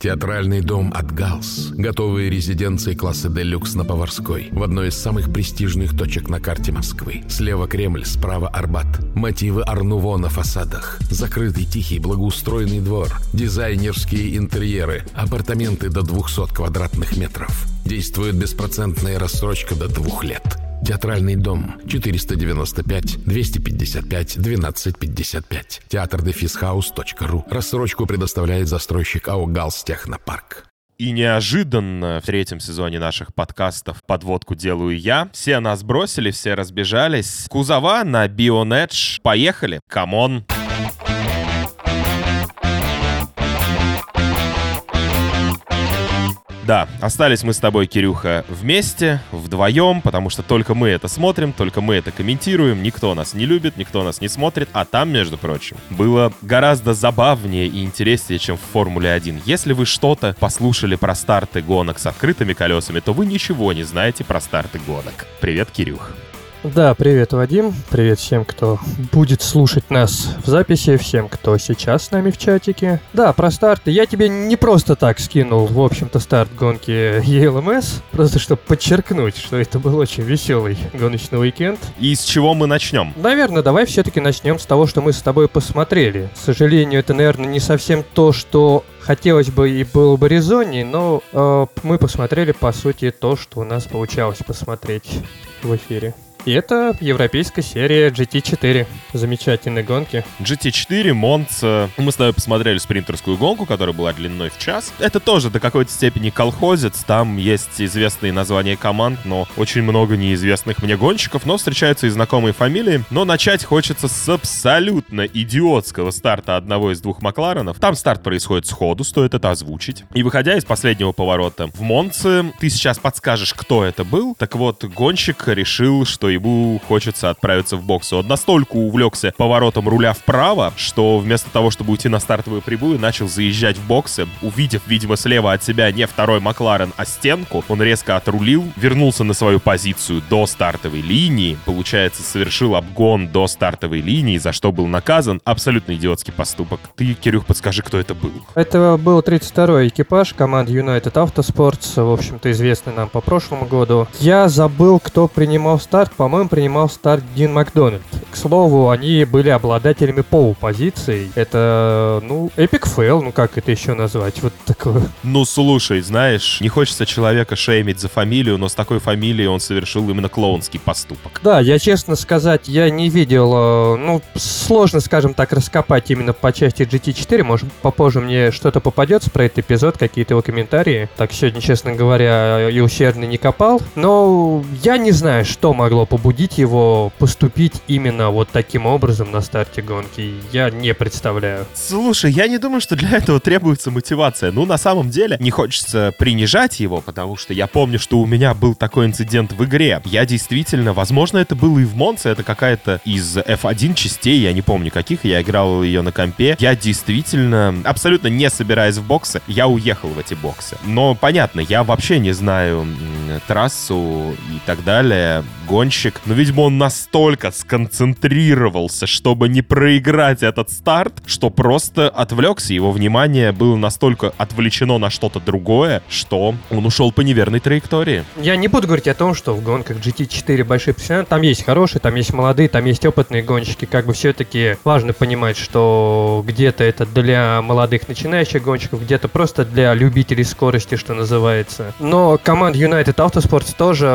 Театральный дом от Галс. Готовые резиденции класса «Делюкс» на Поварской. В одной из самых престижных точек на карте Москвы. Слева Кремль, справа Арбат. Мотивы Арнуво на фасадах. Закрытый, тихий, благоустроенный двор. Дизайнерские интерьеры. Апартаменты до 200 квадратных метров. Действует беспроцентная рассрочка до двух лет. Театральный дом 495 255 1255. Театр-дефисхаус.ру. Рассрочку предоставляет застройщик АО «Галс Технопарк». И неожиданно в третьем сезоне наших подкастов подводку делаю я. Все нас бросили, все разбежались. Кузова на Bionedge. Поехали. Come on. Да, остались мы с тобой, Кирюха, вместе, вдвоем, потому что только мы это смотрим, только мы это комментируем, никто нас не любит, никто нас не смотрит, а там, между прочим, было гораздо забавнее и интереснее, чем в Формуле 1. Если вы что-то послушали про старты гонок с открытыми колесами, то вы ничего не знаете про старты гонок. Привет, Кирюх. Да, привет, Вадим. Привет всем, кто будет слушать нас в записи, всем, кто сейчас с нами в чатике. Да, про старты. Я тебе не просто так скинул, в общем-то, старт гонки ELMS, просто чтобы подчеркнуть, что это был очень веселый гоночный уикенд. И с чего мы начнем? Наверное, давай все-таки начнем с того, что мы с тобой посмотрели. К сожалению, это, наверное, не совсем то, что хотелось бы и было бы резонней, но э, мы посмотрели, по сути, то, что у нас получалось посмотреть в эфире. И это европейская серия GT4. Замечательные гонки. GT4, Монца. Мы с тобой посмотрели спринтерскую гонку, которая была длиной в час. Это тоже до какой-то степени колхозец. Там есть известные названия команд, но очень много неизвестных мне гонщиков, но встречаются и знакомые фамилии. Но начать хочется с абсолютно идиотского старта одного из двух Макларенов. Там старт происходит сходу, стоит это озвучить. И выходя из последнего поворота в Монце, ты сейчас подскажешь, кто это был. Так вот, гонщик решил, что ему хочется отправиться в бокс. Он настолько увлекся поворотом руля вправо, что вместо того, чтобы уйти на стартовую прибую, начал заезжать в боксы. Увидев, видимо, слева от себя не второй Макларен, а стенку, он резко отрулил, вернулся на свою позицию до стартовой линии, получается, совершил обгон до стартовой линии, за что был наказан. Абсолютно идиотский поступок. Ты, Кирюх, подскажи, кто это был? Это был 32-й экипаж команды United Autosports, в общем-то, известный нам по прошлому году. Я забыл, кто принимал старт, по-моему, принимал старт Дин Макдональд. К слову, они были обладателями поул-позиций. Это, ну, epic fail, ну как это еще назвать? Вот такое. Ну, слушай, знаешь, не хочется человека шеймить за фамилию, но с такой фамилией он совершил именно клоунский поступок. Да, я честно сказать, я не видел, э, ну, сложно, скажем так, раскопать именно по части GT4. Может, попозже мне что-то попадется про этот эпизод, какие-то его комментарии. Так, сегодня, честно говоря, и усердно не копал. Но я не знаю, что могло побудить его поступить именно вот таким образом на старте гонки, я не представляю. Слушай, я не думаю, что для этого требуется мотивация. Ну, на самом деле, не хочется принижать его, потому что я помню, что у меня был такой инцидент в игре. Я действительно, возможно, это было и в Монце, это какая-то из F1 частей, я не помню каких, я играл ее на компе. Я действительно, абсолютно не собираясь в боксы, я уехал в эти боксы. Но понятно, я вообще не знаю трассу и так далее, гонщик, но, видимо, он настолько сконцентрировался, чтобы не проиграть этот старт, что просто отвлекся, его внимание было настолько отвлечено на что-то другое, что он ушел по неверной траектории. Я не буду говорить о том, что в гонках GT4 большие профессионалы, там есть хорошие, там есть молодые, там есть опытные гонщики, как бы все-таки важно понимать, что где-то это для молодых начинающих гонщиков, где-то просто для любителей скорости, что называется. Но команда United Autosports тоже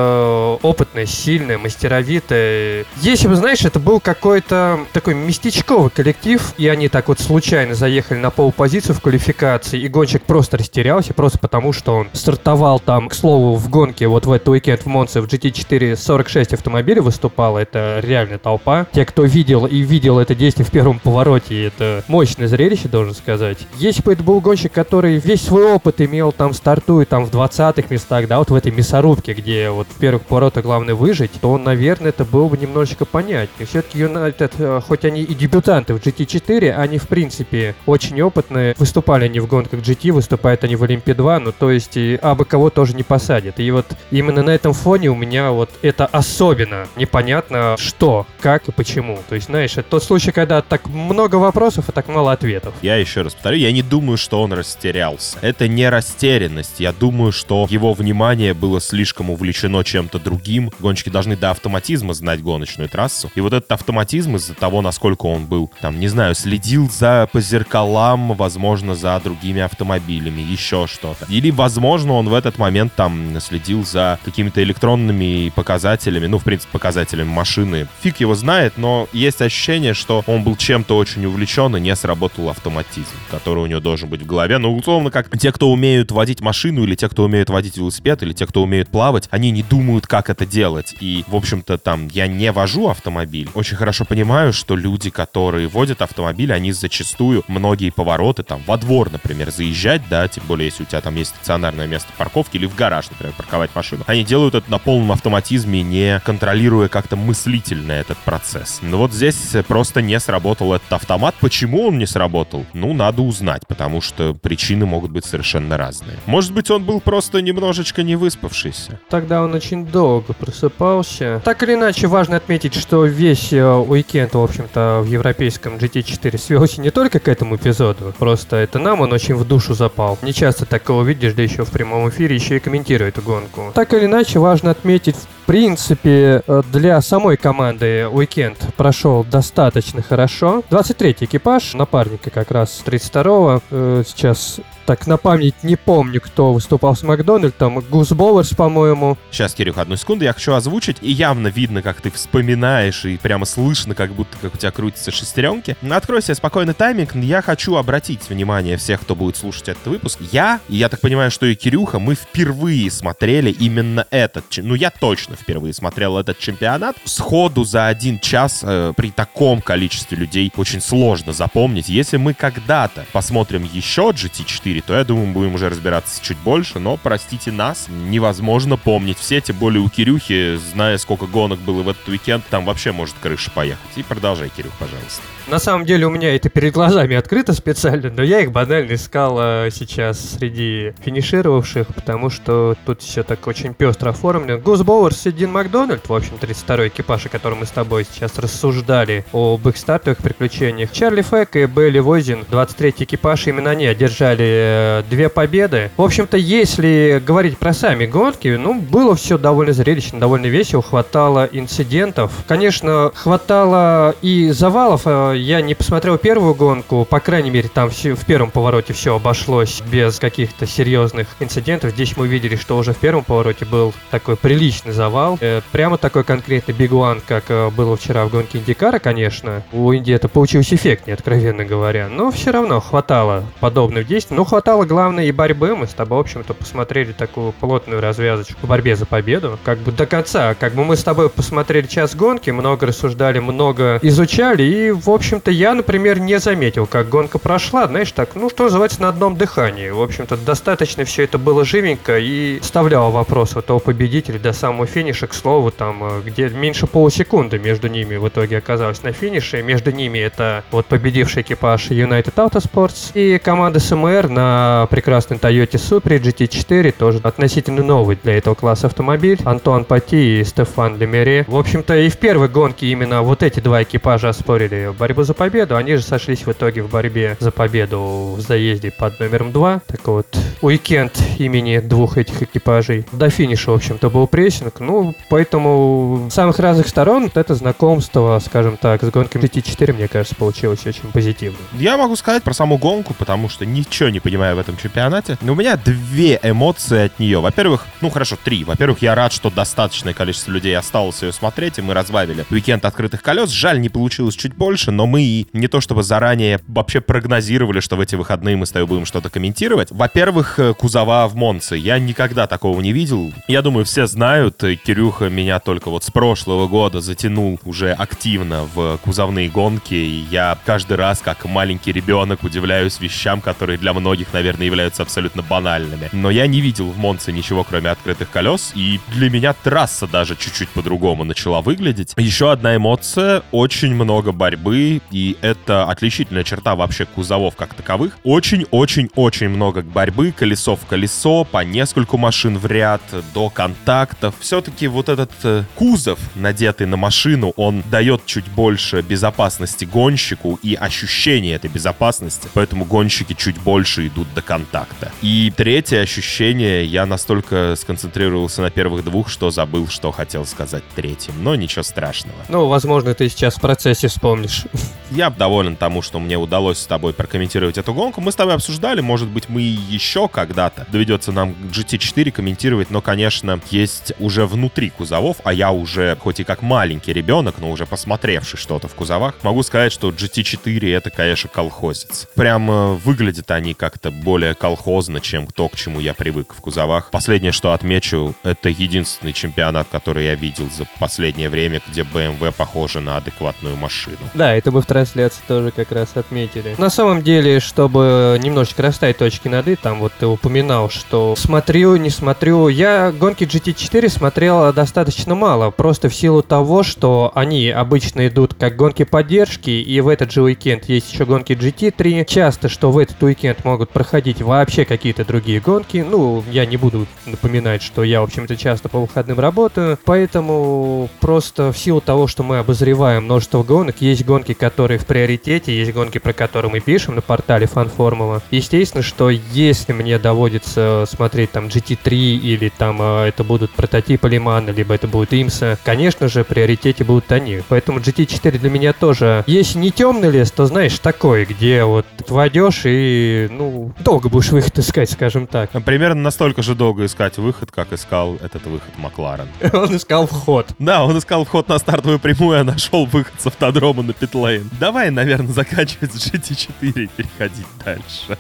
опытная, сильная, мастеровитая. Если бы, знаешь, это был какой-то такой местечковый коллектив, и они так вот случайно заехали на полупозицию в квалификации, и гонщик просто растерялся, просто потому что он стартовал там, к слову, в гонке вот в этот уикенд в Монце в GT4 46 автомобилей выступало, это реально толпа. Те, кто видел и видел это действие в первом повороте, это мощное зрелище, должен сказать. Если бы это был гонщик, который весь свой опыт имел, там стартует там в 20-х местах, да, вот в этой мясорубке, где вот в первых поворотах главное выжить, то, наверное, это было бы немножечко понятнее. Все-таки Юнайтед, э, хоть они и дебютанты в GT4, они, в принципе, очень опытные. Выступали они в гонках GT, выступают они в Олимпе 2, ну, то есть, и абы кого тоже не посадят. И вот именно на этом фоне у меня вот это особенно непонятно, что, как и почему. То есть, знаешь, это тот случай, когда так много вопросов и так мало ответов. Я еще раз повторю, я не думаю, что он растерялся. Это не растерянность. Я думаю, что его внимание было слишком увлечено чем-то другим. Гонщики должны до автоматизма знать гоночную трассу. И вот этот автоматизм из-за того, насколько он был, там, не знаю, следил за по зеркалам, возможно, за другими автомобилями, еще что-то. Или, возможно, он в этот момент там следил за какими-то электронными показателями, ну, в принципе, показателями машины. Фиг его знает, но есть ощущение, что он был чем-то очень увлечен и не сработал автоматизм, который у него должен быть в голове. Ну, условно, как те, кто умеют водить машину, или те, кто умеют водить велосипед, или те, кто умеют плавать, они не думают, как это делать. И, в общем-то, там, я не вожу автомобиль. Очень хорошо понимаю, что люди, которые водят автомобиль, они зачастую многие повороты, там, во двор, например, заезжать, да, тем более, если у тебя там есть стационарное место парковки, или в гараж, например, парковать машину. Они делают это на полном автоматизме, не контролируя как-то мыслительно этот процесс. Но вот здесь просто не сработал этот автомат. Почему он не сработал? Ну, надо узнать, потому что причины могут быть совершенно разные. Может быть, он был просто немножечко не выспавшийся. Тогда он очень долго просыпался. Так или иначе, важно отметить, что весь э, уикенд, в общем-то, в европейском GT4 свелся не только к этому эпизоду, просто это нам он очень в душу запал. Не часто такого видишь, да еще в прямом эфире, еще и комментирует гонку. Так или иначе, важно отметить, в принципе, э, для самой команды уикенд прошел достаточно хорошо. 23-й экипаж, напарника как раз 32-го, э, сейчас так, на память не помню, кто выступал с Макдональдом. Гус Боуэрс, по-моему. Сейчас, Кирюх, одну секунду, я хочу озвучить, и явно видно, как ты вспоминаешь, и прямо слышно, как будто как у тебя крутятся шестеренки. Открой себе спокойный тайминг, я хочу обратить внимание всех, кто будет слушать этот выпуск. Я, и я так понимаю, что и Кирюха, мы впервые смотрели именно этот, ну я точно впервые смотрел этот чемпионат. Сходу за один час э, при таком количестве людей очень сложно запомнить. Если мы когда-то посмотрим еще GT4, 4, то я думаю, мы будем уже разбираться чуть больше, но, простите нас, невозможно помнить все, тем более у Кирюхи, зная, сколько гонок было в этот уикенд, там вообще может крыша поехать. И продолжай, Кирюх, пожалуйста. На самом деле у меня это перед глазами открыто специально, но я их банально искал а, сейчас среди финишировавших, потому что тут все так очень пестро оформлено. Гус Боуэрс и Дин Макдональд, в общем, 32-й экипаж, о котором мы с тобой сейчас рассуждали, об их стартовых приключениях. Чарли Фэк и Белли Возин, 23-й экипаж, именно они одержали э, две победы. В общем-то, если говорить про сами гонки, ну, было все довольно зрелищно, довольно весело, хватало инцидентов. Конечно, хватало и завалов, э, я не посмотрел первую гонку, по крайней мере, там все, в первом повороте все обошлось без каких-то серьезных инцидентов. Здесь мы увидели, что уже в первом повороте был такой приличный завал. Э, прямо такой конкретный One, как было вчера в гонке Индикара, конечно. У Инди это получился эффектнее, откровенно говоря. Но все равно хватало подобных действий. Но хватало, главное, и борьбы. Мы с тобой, в общем-то, посмотрели такую плотную развязочку в борьбе за победу. Как бы до конца. Как бы мы с тобой посмотрели час гонки, много рассуждали, много изучали. И, в общем, общем-то, я, например, не заметил, как гонка прошла, знаешь, так, ну, что называется, на одном дыхании. В общем-то, достаточно все это было живенько и вставляло вопрос вот о победителе до самого финиша, к слову, там, э, где меньше полусекунды между ними в итоге оказалось на финише. Между ними это вот победивший экипаж United Autosports и команда СМР на прекрасной Toyota Supra GT4, тоже относительно новый для этого класса автомобиль. Антуан Пати и Стефан Лемере. В общем-то, и в первой гонке именно вот эти два экипажа оспорили борьбу за победу. Они же сошлись в итоге в борьбе за победу в заезде под номером 2. Так вот, уикенд имени двух этих экипажей. До финиша, в общем-то, был прессинг. Ну, поэтому с самых разных сторон это знакомство, скажем так, с гонкой GT4, мне кажется, получилось очень позитивно. Я могу сказать про саму гонку, потому что ничего не понимаю в этом чемпионате. Но у меня две эмоции от нее. Во-первых, ну хорошо, три. Во-первых, я рад, что достаточное количество людей осталось ее смотреть, и мы разбавили уикенд открытых колес. Жаль, не получилось чуть больше, но мы и не то чтобы заранее вообще прогнозировали, что в эти выходные мы с тобой будем что-то комментировать. Во-первых, э, кузова в Монце. Я никогда такого не видел. Я думаю, все знают, Кирюха меня только вот с прошлого года затянул уже активно в кузовные гонки, и я каждый раз, как маленький ребенок, удивляюсь вещам, которые для многих, наверное, являются абсолютно банальными. Но я не видел в Монце ничего, кроме открытых колес, и для меня трасса даже чуть-чуть по-другому начала выглядеть. Еще одна эмоция, очень много борьбы, и это отличительная черта вообще кузовов как таковых. Очень-очень-очень много борьбы, колесо в колесо, по нескольку машин в ряд, до контактов. Все-таки вот этот э, кузов, надетый на машину, он дает чуть больше безопасности гонщику и ощущение этой безопасности, поэтому гонщики чуть больше идут до контакта. И третье ощущение, я настолько сконцентрировался на первых двух, что забыл, что хотел сказать третьим, но ничего страшного. Ну, возможно, ты сейчас в процессе вспомнишь. Я доволен тому, что мне удалось с тобой прокомментировать эту гонку. Мы с тобой обсуждали, может быть, мы еще когда-то доведется нам GT4 комментировать, но, конечно, есть уже внутри кузовов, а я уже, хоть и как маленький ребенок, но уже посмотревший что-то в кузовах, могу сказать, что GT4 это, конечно, колхозец. Прям выглядят они как-то более колхозно, чем то, к чему я привык в кузовах. Последнее, что отмечу, это единственный чемпионат, который я видел за последнее время, где BMW похожа на адекватную машину. Да, это мы в трансляции тоже как раз отметили. На самом деле, чтобы немножечко расставить точки над «и», там вот ты упоминал, что смотрю, не смотрю. Я гонки GT4 смотрел достаточно мало, просто в силу того, что они обычно идут как гонки поддержки, и в этот же уикенд есть еще гонки GT3. Часто, что в этот уикенд могут проходить вообще какие-то другие гонки. Ну, я не буду напоминать, что я, в общем-то, часто по выходным работаю, поэтому просто в силу того, что мы обозреваем множество гонок, есть гонки, которые в приоритете, есть гонки, про которые мы пишем на портале Фанформула. Естественно, что если мне доводится смотреть там GT3 или там э, это будут прототипы Лимана, либо это будет Имса, конечно же, приоритете будут они. Поэтому GT4 для меня тоже, если не темный лес, то знаешь, такой, где вот войдешь и, ну, долго будешь выход искать, скажем так. Примерно настолько же долго искать выход, как искал этот выход Макларен. Он искал вход. Да, он искал вход на стартовую прямую, а нашел выход с автодрома на питлейн. Давай, наверное, заканчивать с GT4 и переходить дальше.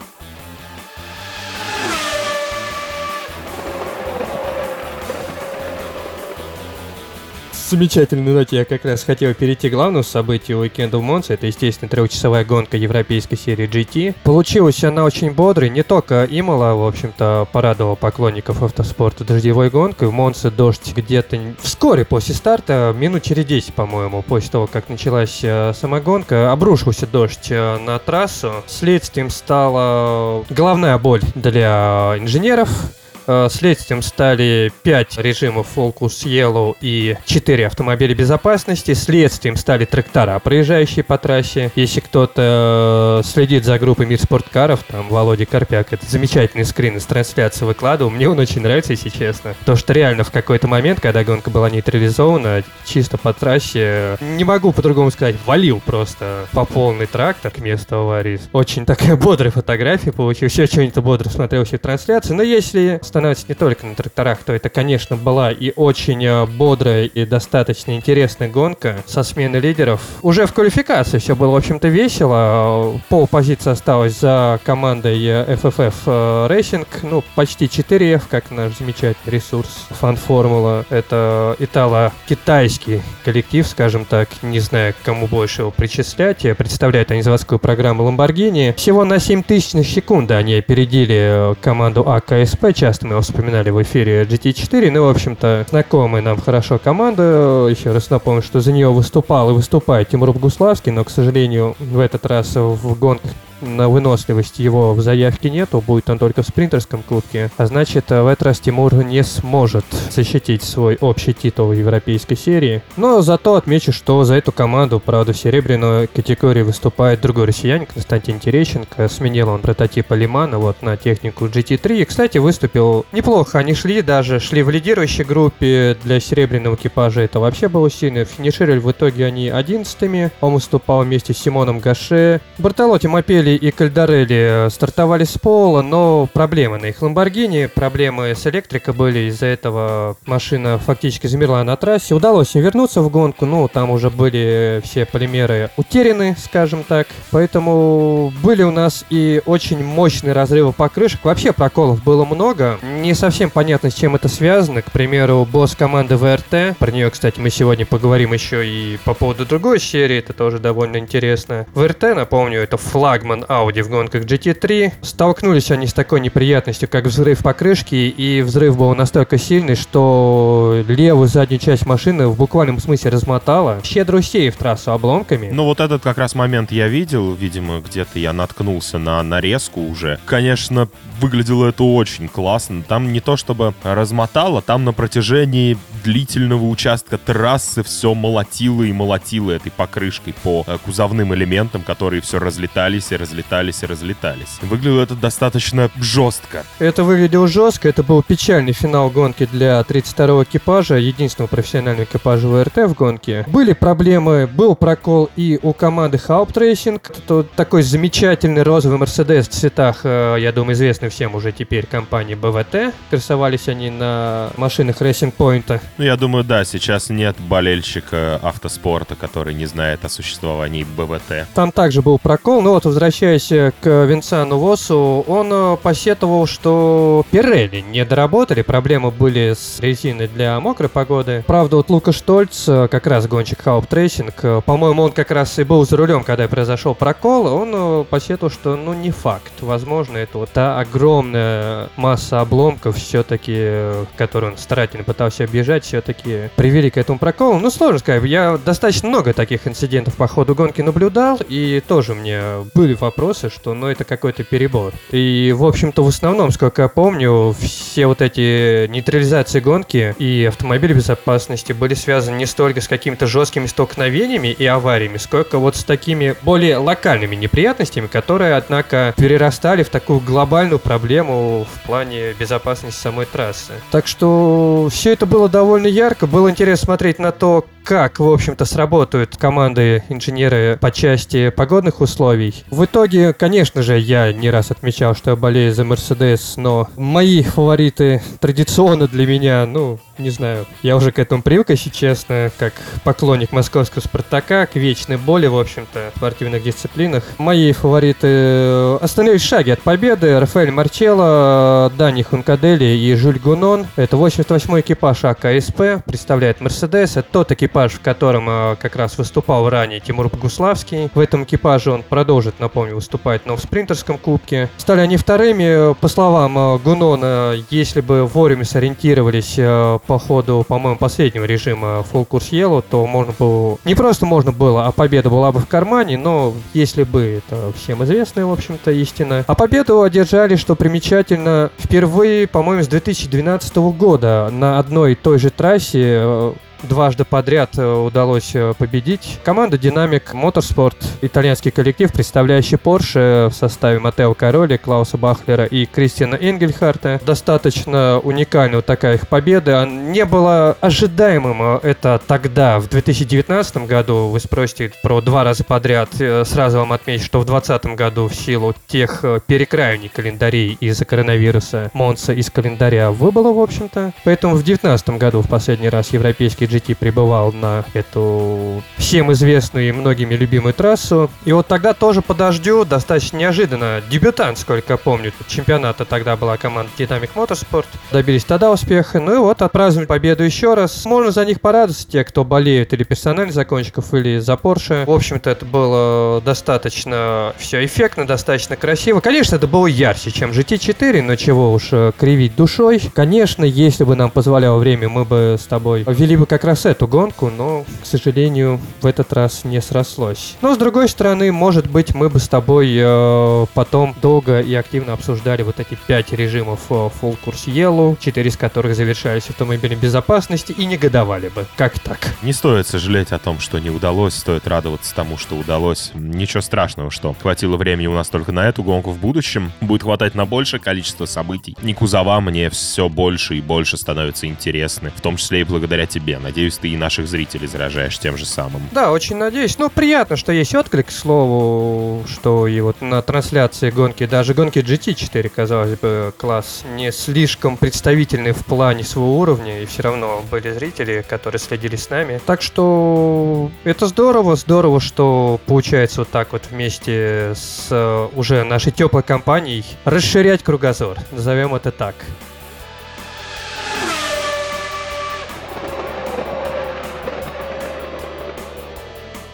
Замечательной ноте я как раз хотел перейти к главному событию уикенда в Монце. Это, естественно, трехчасовая гонка европейской серии GT. Получилась она очень бодрой. Не только Имола, в общем-то, порадовал поклонников автоспорта дождевой гонкой. В Монце дождь где-то вскоре после старта, минут через 10, по-моему, после того, как началась э, сама гонка, обрушился дождь э, на трассу. Следствием стала головная боль для инженеров, Э, следствием стали 5 режимов Focus Yellow и 4 автомобиля безопасности. Следствием стали трактора, проезжающие по трассе. Если кто-то э, следит за группой Мир спорткаров, там Володя Карпяк, это замечательный скрин из трансляции выкладывал. Мне он очень нравится, если честно. То, что реально в какой-то момент, когда гонка была нейтрализована, чисто по трассе, не могу по-другому сказать, валил просто по полный трактор к месту аварии. Очень такая бодрая фотография получилась. Все что-нибудь бодро смотрел все трансляции. Но если становится не только на тракторах, то это, конечно, была и очень э, бодрая и достаточно интересная гонка со смены лидеров. Уже в квалификации все было, в общем-то, весело. Пол позиции осталось за командой FFF э, Racing, ну, почти 4F, как наш замечательный ресурс Фан Формула. Это итало-китайский коллектив, скажем так, не знаю, кому больше его причислять. Представляют они заводскую программу Lamborghini. Всего на 7 тысячных секунды они опередили э, команду АКСП, часто мы его вспоминали в эфире GT4, ну, в общем-то, знакомая нам хорошо команда. Еще раз напомню, что за нее выступал и выступает Тимур Богуславский, но, к сожалению, в этот раз в гонках на выносливость его в заявке нету, будет он только в спринтерском кубке. А значит, в этот раз Тимур не сможет защитить свой общий титул европейской серии. Но зато отмечу, что за эту команду, правда, в серебряной категории выступает другой россиянин, Константин Терещенко. Сменил он прототипа Лимана вот на технику GT3. И, кстати, выступил неплохо. Они шли даже, шли в лидирующей группе для серебряного экипажа. Это вообще было сильно. Финишировали в итоге они одиннадцатыми. Он выступал вместе с Симоном Гаше. Бартолотти Мапели и Кальдарелли стартовали с пола, но проблемы на их Ламборгини, проблемы с электрикой были, из-за этого машина фактически замерла на трассе. Удалось им вернуться в гонку, ну, там уже были все полимеры утеряны, скажем так. Поэтому были у нас и очень мощные разрывы покрышек. Вообще проколов было много. Не совсем понятно, с чем это связано. К примеру, босс команды ВРТ, про нее, кстати, мы сегодня поговорим еще и по поводу другой серии, это тоже довольно интересно. ВРТ, напомню, это флагман Audi в гонках GT3. Столкнулись они с такой неприятностью, как взрыв покрышки, и взрыв был настолько сильный, что левую заднюю часть машины в буквальном смысле размотала, щедро усеяв трассу обломками. Ну вот этот как раз момент я видел, видимо, где-то я наткнулся на нарезку уже. Конечно, выглядело это очень классно. Там не то чтобы размотало, там на протяжении длительного участка трассы все молотило и молотило этой покрышкой по э, кузовным элементам, которые все разлетались и разлетались и разлетались. Выглядело это достаточно жестко. Это выглядело жестко, это был печальный финал гонки для 32-го экипажа, единственного профессионального экипажа ВРТ в гонке. Были проблемы, был прокол и у команды Hauptracing, это такой замечательный розовый Мерседес в цветах, э, я думаю, известный всем уже теперь компании БВТ. Красовались они на машинах Racing Point. Ну, я думаю, да, сейчас нет болельщика автоспорта, который не знает о существовании BWT. Там также был прокол, но вот возвращаясь к Венсану Воссу, он э, посетовал, что Пирелли не доработали, проблемы были с резиной для мокрой погоды. Правда, вот Лука Штольц, э, как раз гонщик Haupt Racing, э, по-моему, он как раз и был за рулем, когда произошел прокол, он посетовал, что ну не факт. Возможно, это вот та огромная масса обломков все-таки, которую он старательно пытался объезжать, все-таки привели к этому проколу. Ну, сложно сказать, я достаточно много таких инцидентов по ходу гонки наблюдал, и тоже мне были вопросы, что ну это какой-то перебор. И, в общем-то, в основном, сколько я помню, все вот эти нейтрализации гонки и автомобили безопасности были связаны не столько с какими-то жесткими столкновениями и авариями, сколько вот с такими более локальными неприятностями, которые, однако, перерастали в такую глобальную проблему в плане безопасности самой трассы. Так что все это было довольно ярко, было интересно смотреть на то, как, в общем-то, сработают команды инженеры по части погодных условий. В итоге, конечно же, я не раз отмечал, что я болею за Мерседес, но мои фавориты традиционно для меня, ну, не знаю, я уже к этому привык, если честно, как поклонник московского Спартака, к вечной боли, в общем-то, в спортивных дисциплинах. Мои фавориты э, остальные шаги от победы. Рафаэль Марчелло, Дани Хункадели и Жюль Гунон. Это 88-й экипаж АКСП, представляет Мерседес. Это тот экипаж, в котором э, как раз выступал ранее Тимур Богуславский. В этом экипаже он продолжит, напомню, выступать, но в спринтерском кубке. Стали они вторыми. По словам э, Гунона, если бы вовремя сориентировались по ходу, по-моему, последнего режима Full Course Yellow, то можно было... Не просто можно было, а победа была бы в кармане, но если бы, это всем известная, в общем-то, истина. А победу одержали, что примечательно, впервые, по-моему, с 2012 года на одной и той же трассе э, дважды подряд э, удалось э, победить. Команда Dynamic Motorsport, итальянский коллектив, представляющий Porsche в составе Матео Кароли, Клауса Бахлера и Кристиана Энгельхарта. Достаточно уникальная вот такая их победа. Не было ожидаемым э, это тогда, в 2019 году. Вы спросите про два раза подряд. Сразу вам отмечу, что в 2020 году в силу тех перекраиваний календарей из-за коронавируса Монса из календаря выбыло, в общем-то. Поэтому в 2019 году в последний раз европейский GT прибывал на эту всем известную и многими любимую трассу. И вот тогда тоже по дождю, достаточно неожиданно, дебютант, сколько помню, чемпионата тогда была команда Dynamic Motorsport, добились тогда успеха. Ну и вот отпраздновали победу еще раз. Можно за них порадоваться, те, кто болеют или персональных закончиков, или за Porsche. В общем-то, это было достаточно все эффектно, достаточно красиво. Конечно, это было ярче, чем GT4, но чего уж э, кривить душой. Конечно, если бы нам позволяло время, мы бы с тобой вели бы как как раз эту гонку, но, к сожалению, в этот раз не срослось. Но, с другой стороны, может быть, мы бы с тобой э, потом долго и активно обсуждали вот эти пять режимов э, Full Course Yellow, четыре из которых завершались автомобилем безопасности, и негодовали бы. Как так? Не стоит сожалеть о том, что не удалось, стоит радоваться тому, что удалось. Ничего страшного, что хватило времени у нас только на эту гонку в будущем. Будет хватать на большее количество событий. Не кузова мне все больше и больше становятся интересны, в том числе и благодаря тебе. Надеюсь, ты и наших зрителей заражаешь тем же самым. Да, очень надеюсь. Ну, приятно, что есть отклик, к слову, что и вот на трансляции гонки, даже гонки GT4, казалось бы, класс не слишком представительный в плане своего уровня, и все равно были зрители, которые следили с нами. Так что это здорово, здорово, что получается вот так вот вместе с э, уже нашей теплой компанией расширять кругозор, назовем это так.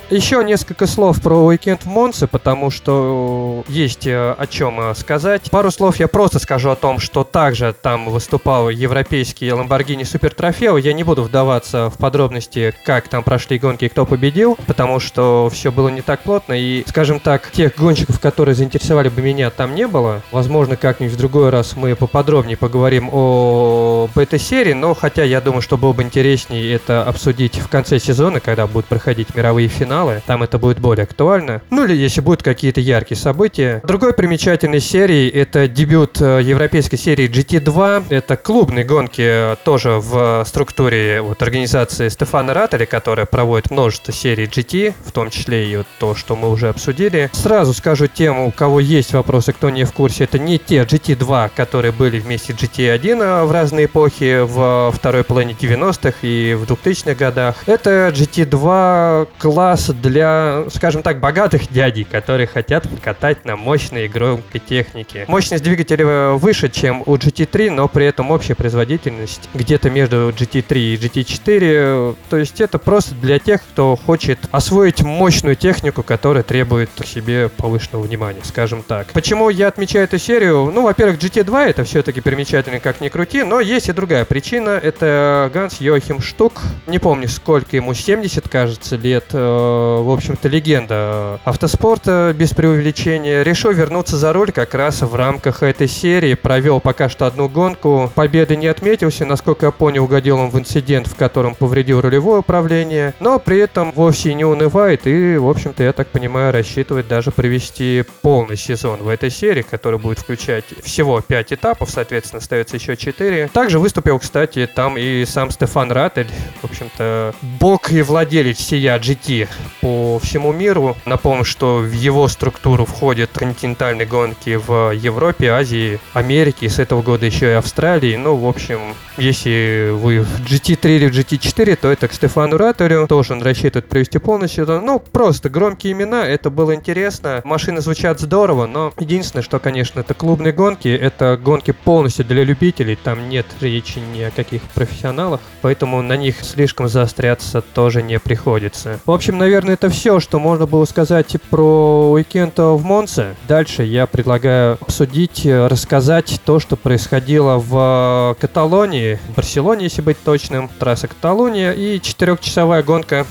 Еще несколько слов про уикенд в Монце, потому что есть э, о чем э, сказать. Пару слов я просто скажу о том, что также там выступал европейский Lamborghini Super Trofeo. Я не буду вдаваться в подробности, как там прошли гонки и кто победил, потому что все было не так плотно. И, скажем так, тех гонщиков, которые заинтересовали бы меня, там не было. Возможно, как-нибудь в другой раз мы поподробнее поговорим о этой серии, но хотя я думаю, что было бы интереснее это обсудить в конце сезона, когда будут проходить мировые финалы каналы, там это будет более актуально. Ну или если будут какие-то яркие события. Другой примечательной серией это дебют э, европейской серии GT2. Это клубные гонки э, тоже в структуре вот, организации Стефана Раттеля, которая проводит множество серий GT, в том числе и вот то, что мы уже обсудили. Сразу скажу тем, у кого есть вопросы, кто не в курсе, это не те GT2, которые были вместе с GT1 э, в разные эпохи в второй половине 90-х и в 2000-х годах. Это GT2 класс для, скажем так, богатых дядей, которые хотят катать на мощной и громкой технике. Мощность двигателя выше, чем у GT3, но при этом общая производительность где-то между GT3 и GT4. То есть это просто для тех, кто хочет освоить мощную технику, которая требует к себе повышенного внимания, скажем так. Почему я отмечаю эту серию? Ну, во-первых, GT2 это все-таки примечательно, как ни крути, но есть и другая причина. Это Ганс Йохим Штук. Не помню, сколько ему, 70, кажется, лет. Э, в общем-то, легенда автоспорта без преувеличения. Решил вернуться за руль как раз в рамках этой серии. Провел пока что одну гонку. Победы не отметился. Насколько я понял, угодил он в инцидент, в котором повредил рулевое управление. Но при этом вовсе не унывает и, в общем-то, я так понимаю, рассчитывает даже провести полный сезон в этой серии, который будет включать всего 5 этапов, соответственно, остается еще 4. Также выступил, кстати, там и сам Стефан Ратель, в общем-то, бог и владелец сия GT по всему миру. Напомню, что в его структуру входят континентальные гонки в Европе, Азии, Америке, с этого года еще и Австралии. Ну, в общем, если вы в GT3 или в GT4, то это к Стефану Раторю. Тоже он рассчитывает провести полностью. Ну, просто громкие имена, это было интересно. Машины звучат здорово, но единственное, что, конечно, это клубные гонки. Это гонки полностью для любителей. Там нет речи ни о каких профессионалах. Поэтому на них слишком заостряться тоже не приходится. В общем, наверное, наверное, это все, что можно было сказать про уикенд в Монце. Дальше я предлагаю обсудить, рассказать то, что происходило в Каталонии, в Барселоне, если быть точным, трасса Каталония и четырехчасовая гонка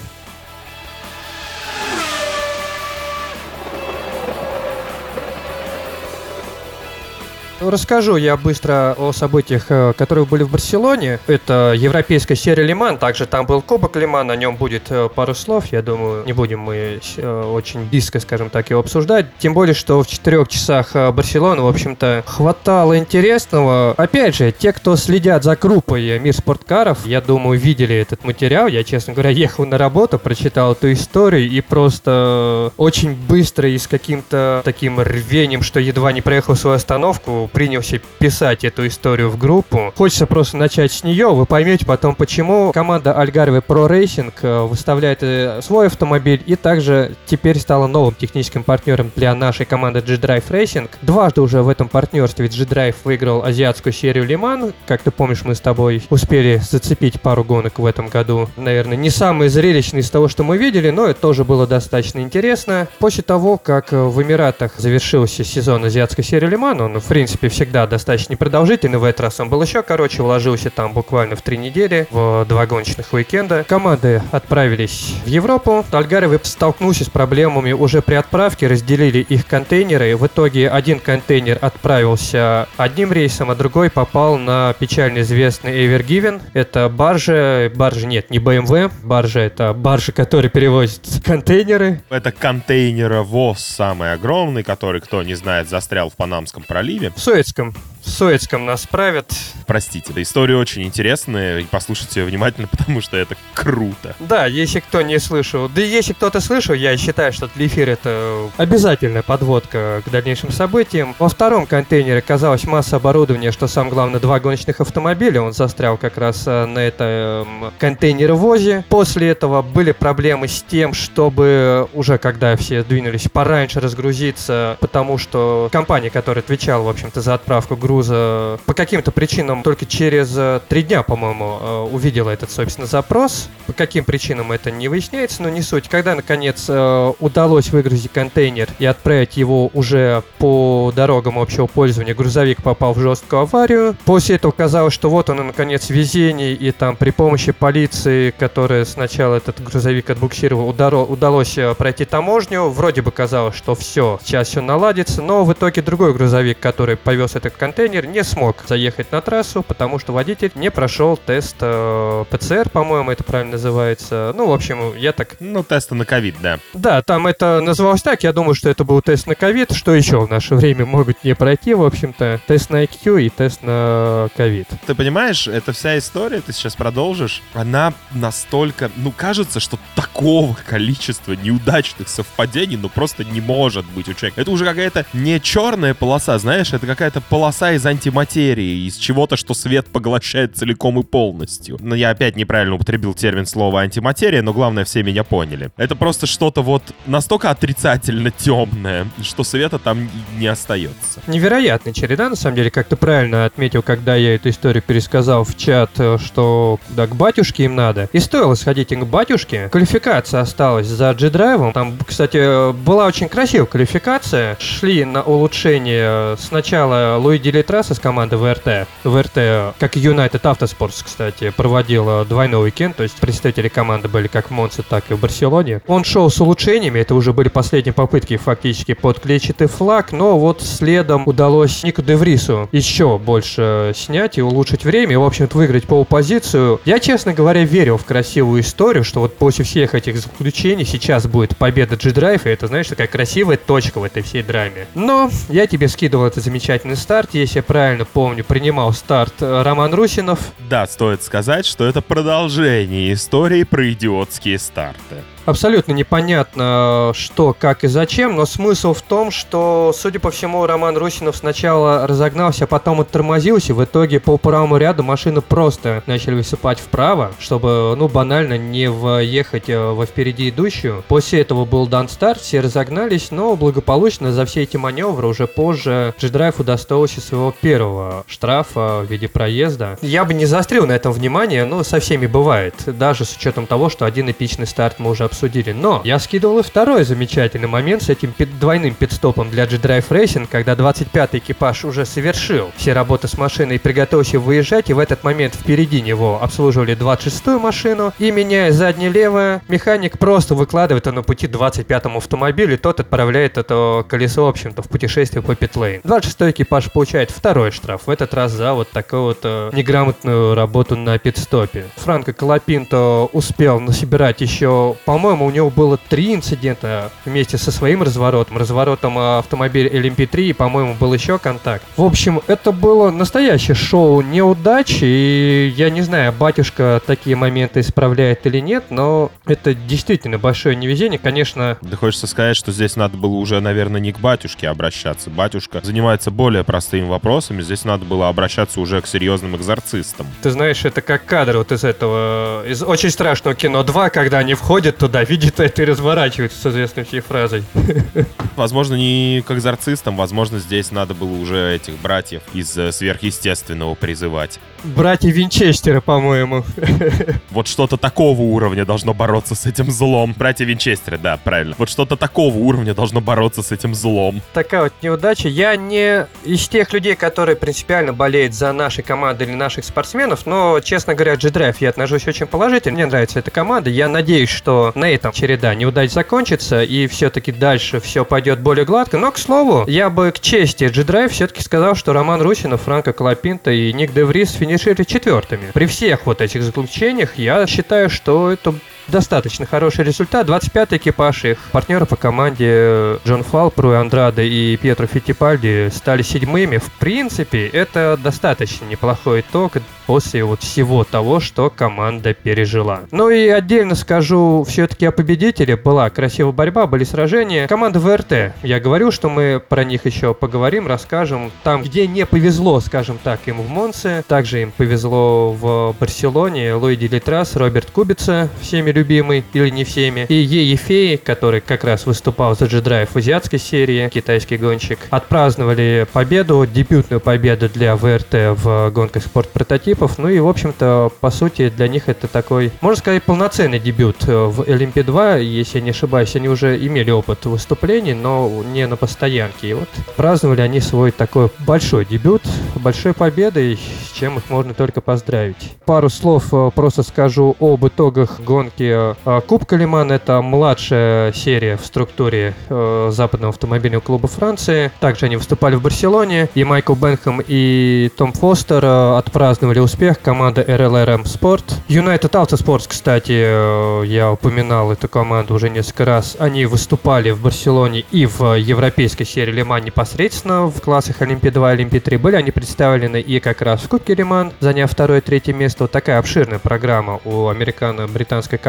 Расскажу я быстро о событиях, э, которые были в Барселоне. Это европейская серия Лиман, также там был Кубок Лиман, о нем будет э, пару слов. Я думаю, не будем мы э, очень близко, скажем так, его обсуждать. Тем более, что в четырех часах Барселоны, в общем-то, хватало интересного. Опять же, те, кто следят за группой Мир спорткаров, я думаю, видели этот материал. Я, честно говоря, ехал на работу, прочитал эту историю и просто очень быстро и с каким-то таким рвением, что едва не проехал свою остановку, принялся писать эту историю в группу. Хочется просто начать с нее, вы поймете потом почему. Команда Algarve Pro Racing э, выставляет э, свой автомобиль и также теперь стала новым техническим партнером для нашей команды G-Drive Racing. Дважды уже в этом партнерстве G-Drive выиграл азиатскую серию Лиман. Как ты помнишь, мы с тобой успели зацепить пару гонок в этом году. Наверное, не самые зрелищные из того, что мы видели, но это тоже было достаточно интересно. После того, как в Эмиратах завершился сезон азиатской серии Лиман, он, в принципе, принципе, всегда достаточно непродолжительный. В этот раз он был еще короче, уложился там буквально в три недели, в два гоночных уикенда. Команды отправились в Европу. Альгаровы столкнулись с проблемами уже при отправке, разделили их контейнеры. В итоге один контейнер отправился одним рейсом, а другой попал на печально известный Evergiven. Это баржа, баржа нет, не BMW, баржа это баржа, которая перевозит контейнеры. Это контейнеровоз самый огромный, который, кто не знает, застрял в Панамском проливе. Суэцком. В Суэцком нас правят. Простите, эта история очень интересная, и послушайте ее внимательно, потому что это круто. Да, если кто не слышал, да если кто-то слышал, я считаю, что Тлифир это обязательная подводка к дальнейшим событиям. Во втором контейнере оказалась масса оборудования, что самое главное, два гоночных автомобиля, он застрял как раз э, на этом контейнеровозе. После этого были проблемы с тем, чтобы уже когда все двинулись пораньше разгрузиться, потому что компания, которая отвечала, в общем-то, за отправку груза, по каким-то причинам только через э, три дня, по-моему, э, увидела этот, собственно, запрос. По каким причинам это не выясняется, но не суть. Когда, наконец, э, удалось выгрузить контейнер и отправить его уже по дорогам общего пользования, грузовик попал в жесткую аварию. После этого казалось, что вот оно, наконец, везение, и там при помощи полиции, которая сначала этот грузовик отбуксировал, удалось пройти таможню. Вроде бы казалось, что все, сейчас все наладится, но в итоге другой грузовик, который повез этот контейнер, не смог заехать на трассу, потому что водитель не прошел тест э, ПЦР, по-моему, это правильно называется. Ну, в общем, я так... Ну, тест на ковид, да. Да, там это называлось так, я думаю, что это был тест на ковид. Что еще в наше время могут не пройти, в общем-то? Тест на IQ и тест на ковид. Ты понимаешь, эта вся история, ты сейчас продолжишь, она настолько... Ну, кажется, что такого количества неудачных совпадений, ну, просто не может быть у человека. Это уже какая-то не черная полоса, знаешь, это какая-то полоса из антиматерии, из чего-то, что свет поглощает целиком и полностью. Но я опять неправильно употребил термин слова антиматерия, но главное, все меня поняли. Это просто что-то вот настолько отрицательно темное, что света там не остается. Невероятная череда, на самом деле, как ты правильно отметил, когда я эту историю пересказал в чат, э, что да, к батюшке им надо. И стоило сходить к батюшке. Квалификация осталась за G-драйвом. Там, кстати, была очень красивая квалификация. Шли на улучшение сначала Луи Делитрас из команды ВРТ. ВРТ, как и United Autosports, кстати, проводил двойной уикенд, то есть представители команды были как в Монце, так и в Барселоне. Он шел с улучшениями, это уже были последние попытки фактически под клетчатый флаг, но вот следом удалось Нику Деврису еще больше снять и улучшить время, и, в общем-то, выиграть полупозицию. Я, честно говоря, верил в красивую историю, что вот после всех этих заключений сейчас будет победа G-Drive, и это, знаешь, такая красивая точка в этой всей драме. Но я тебе скидывал этот замечательный старт, если я правильно помню, принимал старт э, Роман Русинов. Да, стоит сказать, что это продолжение истории про идиотские старты абсолютно непонятно, что, как и зачем, но смысл в том, что, судя по всему, Роман Русинов сначала разогнался, а потом оттормозился, в итоге по правому ряду машины просто начали высыпать вправо, чтобы, ну, банально не въехать э, во впереди идущую. После этого был дан старт, все разогнались, но благополучно за все эти маневры уже позже G-Drive удостоился своего первого штрафа в виде проезда. Я бы не заострил на этом внимание, но со всеми бывает, даже с учетом того, что один эпичный старт мы уже обсудили обсудили. Но я скидывал и второй замечательный момент с этим пит двойным пидстопом для G-Drive Racing, когда 25-й экипаж уже совершил все работы с машиной и приготовился выезжать, и в этот момент впереди него обслуживали 26-ю машину, и меняя заднее левое, механик просто выкладывает на пути 25-му автомобилю, и тот отправляет это колесо, в общем-то, в путешествие по питлейн. 26-й экипаж получает второй штраф, в этот раз за вот такую вот э, неграмотную работу на пидстопе. Франко Колопинто успел насобирать еще, по-моему, по-моему, у него было три инцидента вместе со своим разворотом. Разворотом автомобиля LMP3 и, по-моему, был еще контакт. В общем, это было настоящее шоу неудач, и я не знаю, батюшка такие моменты исправляет или нет, но это действительно большое невезение, конечно. Да хочется сказать, что здесь надо было уже, наверное, не к батюшке обращаться. Батюшка занимается более простыми вопросами, здесь надо было обращаться уже к серьезным экзорцистам. Ты знаешь, это как кадр вот из этого, из очень страшного кино 2, когда они входят да, видит это и разворачивается с известной всей фразой. Возможно, не к экзорцистам, возможно, здесь надо было уже этих братьев из э, сверхъестественного призывать. Братья Винчестеры, по-моему. Вот что-то такого уровня должно бороться с этим злом. Братья Винчестеры, да, правильно. Вот что-то такого уровня должно бороться с этим злом. Такая вот неудача. Я не из тех людей, которые принципиально болеют за наши команды или наших спортсменов, но, честно говоря, G-Drive я отношусь очень положительно. Мне нравится эта команда. Я надеюсь, что на этом череда неудач закончится, и все-таки дальше все пойдет более гладко. Но, к слову, я бы к чести G-Drive все-таки сказал, что Роман Русинов, Франко Колопинта и Ник Деврис финишировали четвертыми. При всех вот этих заключениях я считаю, что это достаточно хороший результат. 25-й экипаж их партнеры по команде Джон Фалпру, Андраде и Пьетро Фиттипальди стали седьмыми. В принципе, это достаточно неплохой итог после вот всего того, что команда пережила. Ну и отдельно скажу все-таки о победителе. Была красивая борьба, были сражения. Команда ВРТ. Я говорю, что мы про них еще поговорим, расскажем. Там, где не повезло, скажем так, им в Монце, также им повезло в Барселоне. Луиди Литрас, Роберт Кубица, всеми любимый, или не всеми. И Е Ефей, который как раз выступал за G-Drive в азиатской серии, китайский гонщик. Отпраздновали победу, дебютную победу для ВРТ в гонках спорт прототип прототипов. Ну и, в общем-то, по сути, для них это такой, можно сказать, полноценный дебют э, в LMP2. Если я не ошибаюсь, они уже имели опыт выступлений, но не на постоянке. И вот праздновали они свой такой большой дебют, большой победой, с чем их можно только поздравить. Пару слов э, просто скажу об итогах гонки э, Кубка Лиман. Это младшая серия в структуре западного автомобильного клуба Франции. Также они выступали в Барселоне. И Майкл Бенхэм и Том Фостер отпраздновали успех команды RLRM Sport. United Auto Sports, кстати, э, я упоминал эту команду уже несколько раз. Они выступали в Барселоне и в европейской серии Лиман непосредственно в классах Олимпи-2 и Олимпи-3. Были они представлены и как раз в Кубке Лиман, заняв второе и третье место. Вот такая обширная программа у американо-британской команды.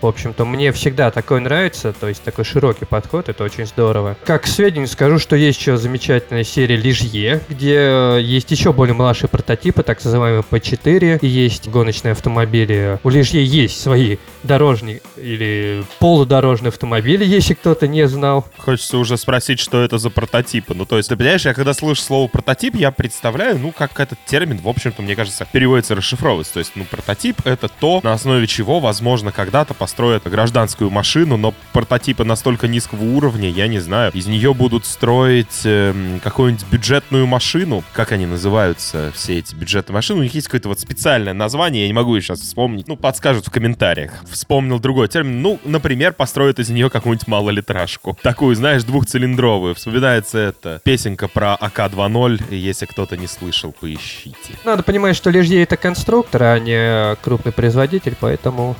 В общем-то, мне всегда такое нравится, то есть такой широкий подход, это очень здорово. Как к сведению скажу, что есть еще замечательная серия Лижье, где есть еще более младшие прототипы, так называемые P4, есть гоночные автомобили. У Лижье есть свои дорожные или полудорожные автомобили, если кто-то не знал. Хочется уже спросить, что это за прототипы. Ну, то есть, ты понимаешь, я когда слышу слово прототип, я представляю, ну, как этот термин, в общем-то, мне кажется, переводится расшифровывается. То есть, ну, прототип — это то, на основе чего, возможно, когда-то построят гражданскую машину, но прототипы настолько низкого уровня, я не знаю, из нее будут строить э, какую-нибудь бюджетную машину. Как они называются, все эти бюджетные машины? У них есть какое-то вот специальное название, я не могу сейчас вспомнить. Ну, подскажут в комментариях. Вспомнил другой термин. Ну, например, построят из нее какую-нибудь малолитражку. Такую, знаешь, двухцилиндровую. Вспоминается это песенка про АК-2.0. Если кто-то не слышал, поищите. Надо понимать, что Лежье это конструктор, а не крупный производитель, поэтому...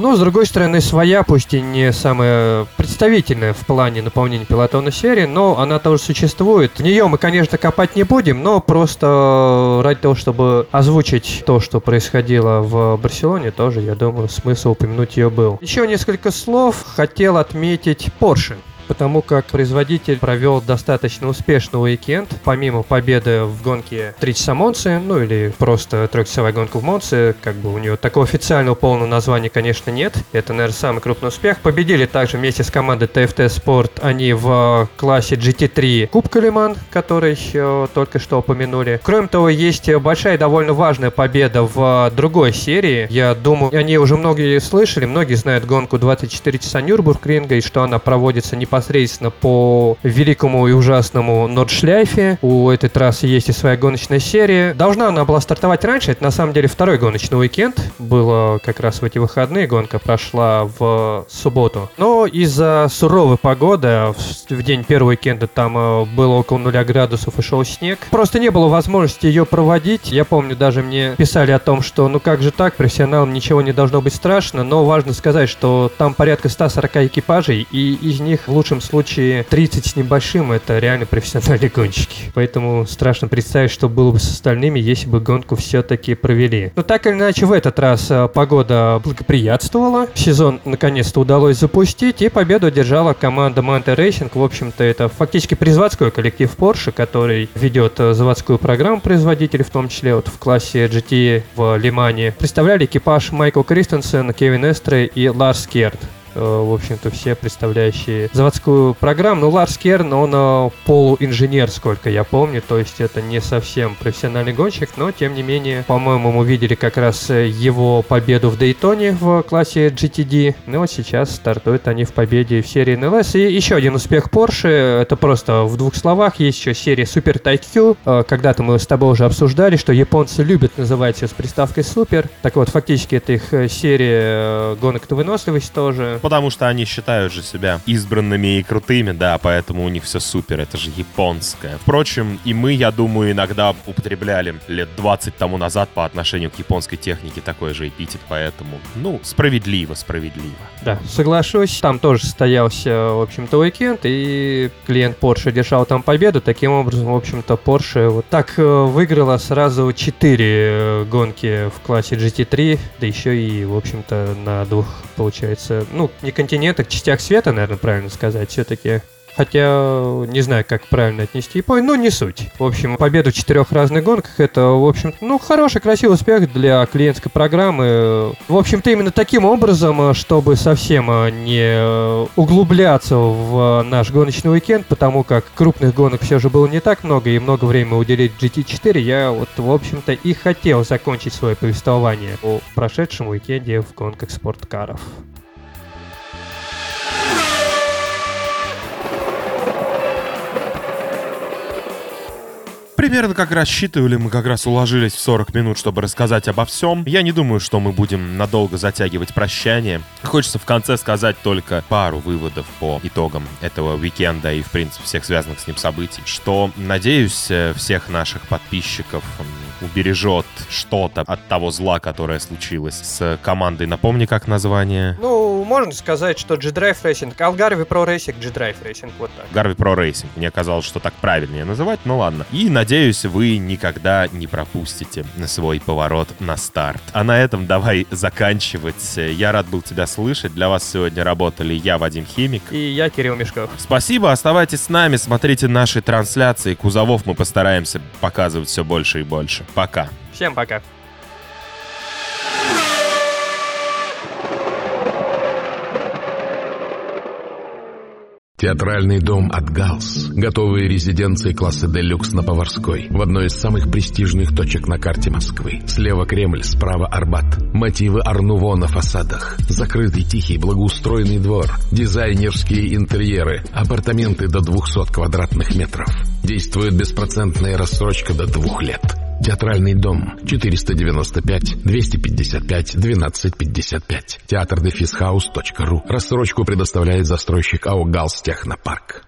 Ну, с другой стороны, своя, пусть и не самая представительная в плане наполнения пилотона серии, но она тоже существует. В нее мы, конечно, копать не будем, но просто ради того, чтобы озвучить то, что происходило в Барселоне, тоже, я думаю, смысл упомянуть ее был. Еще несколько слов хотел отметить Porsche потому как производитель провел достаточно успешный уикенд. Помимо победы в гонке 3 часа Монцы, ну или просто трехчасовая гонка в Монце, как бы у нее такого официального полного названия, конечно, нет. Это, наверное, самый крупный успех. Победили также вместе с командой TFT Sport они в классе GT3 Кубка Лиман, который э, только что упомянули. Кроме того, есть большая и довольно важная победа в другой серии. Я думаю, они уже многие слышали, многие знают гонку 24 часа Нюрбургринга и что она проводится непосредственно непосредственно по великому и ужасному Нордшляйфе. У этой трассы есть и своя гоночная серия. Должна она была стартовать раньше. Это на самом деле второй гоночный уикенд. Было как раз в эти выходные. Гонка прошла в субботу. Но из-за суровой погоды в день первого уикенда там э, было около нуля градусов и шел снег. Просто не было возможности ее проводить. Я помню, даже мне писали о том, что ну как же так, профессионалам ничего не должно быть страшно. Но важно сказать, что там порядка 140 экипажей, и из них лучше лучшем случае 30 с небольшим это реально профессиональные гонщики. Поэтому страшно представить, что было бы с остальными, если бы гонку все-таки провели. Но так или иначе, в этот раз э, погода благоприятствовала. Сезон наконец-то удалось запустить, и победу одержала команда Manta Racing. В общем-то, это фактически призаводской коллектив Porsche, который ведет э, заводскую программу производителей, в том числе вот в классе GT в Лимане. Представляли экипаж Майкл Кристенсен, Кевин Эстре и Ларс Керт. Э, в общем-то, все представляющие заводскую программу. Ну, Ларс Керн, он э, полуинженер, сколько я помню, то есть это не совсем профессиональный гонщик, но, тем не менее, по-моему, мы видели как раз э, его победу в Дейтоне в классе GTD, ну, вот сейчас стартуют они в победе в серии NLS. И еще один успех Porsche, это просто в двух словах, есть еще серия Super Type когда-то мы с тобой уже обсуждали, что японцы любят называть ее с приставкой Super, так вот, фактически это их серия гонок на выносливость тоже, Потому что они считают же себя избранными и крутыми, да, поэтому у них все супер, это же японское. Впрочем, и мы, я думаю, иногда употребляли лет 20 тому назад по отношению к японской технике такой же эпитет, поэтому, ну, справедливо, справедливо. Да, соглашусь. Там тоже состоялся, в общем-то, уикенд, и клиент Porsche держал там победу. Таким образом, в общем-то, Porsche вот так э, выиграла сразу 4 э, гонки в классе GT3, да еще и, в общем-то, на двух, получается, ну, не континентах, частях света, наверное, правильно сказать, все-таки Хотя не знаю, как правильно отнести Японию, но не суть. В общем, победа в четырех разных гонках это, в общем, ну, хороший, красивый успех для клиентской программы. В общем-то, именно таким образом, чтобы совсем не углубляться в наш гоночный уикенд, потому как крупных гонок все же было не так много, и много времени уделить GT4, я вот, в общем-то, и хотел закончить свое повествование о прошедшем уикенде в гонках спорткаров. Примерно как рассчитывали, мы как раз уложились в 40 минут, чтобы рассказать обо всем. Я не думаю, что мы будем надолго затягивать прощание. Хочется в конце сказать только пару выводов по итогам этого уикенда и, в принципе, всех связанных с ним событий. Что, надеюсь, э, всех наших подписчиков убережет что-то от того зла, которое случилось с командой. Напомни, как название? Ну, можно сказать, что G-Drive Racing, Algarve Pro Racing, G-Drive Racing, вот так. Garvey Pro Racing. Мне казалось, что так правильнее называть, ну ладно. И, надеюсь, вы никогда не пропустите свой поворот на старт. А на этом давай заканчивать. Я рад был тебя слышать. Для вас сегодня работали я, Вадим Химик. И я, Кирилл Мешков. Спасибо, оставайтесь с нами, смотрите наши трансляции. Кузовов мы постараемся показывать все больше и больше. Пока. Всем пока. Театральный дом от Галс. Готовые резиденции класса Делюкс на Поварской. В одной из самых престижных точек на карте Москвы. Слева Кремль, справа Арбат. Мотивы ар-нуво на фасадах. Закрытый, тихий, благоустроенный двор. Дизайнерские интерьеры. Апартаменты до 200 квадратных метров. Действует беспроцентная рассрочка до двух лет. Театральный дом 495 255 1255. Театр дефис house.ру. Рассрочку предоставляет застройщик АО «Галс Технопарк».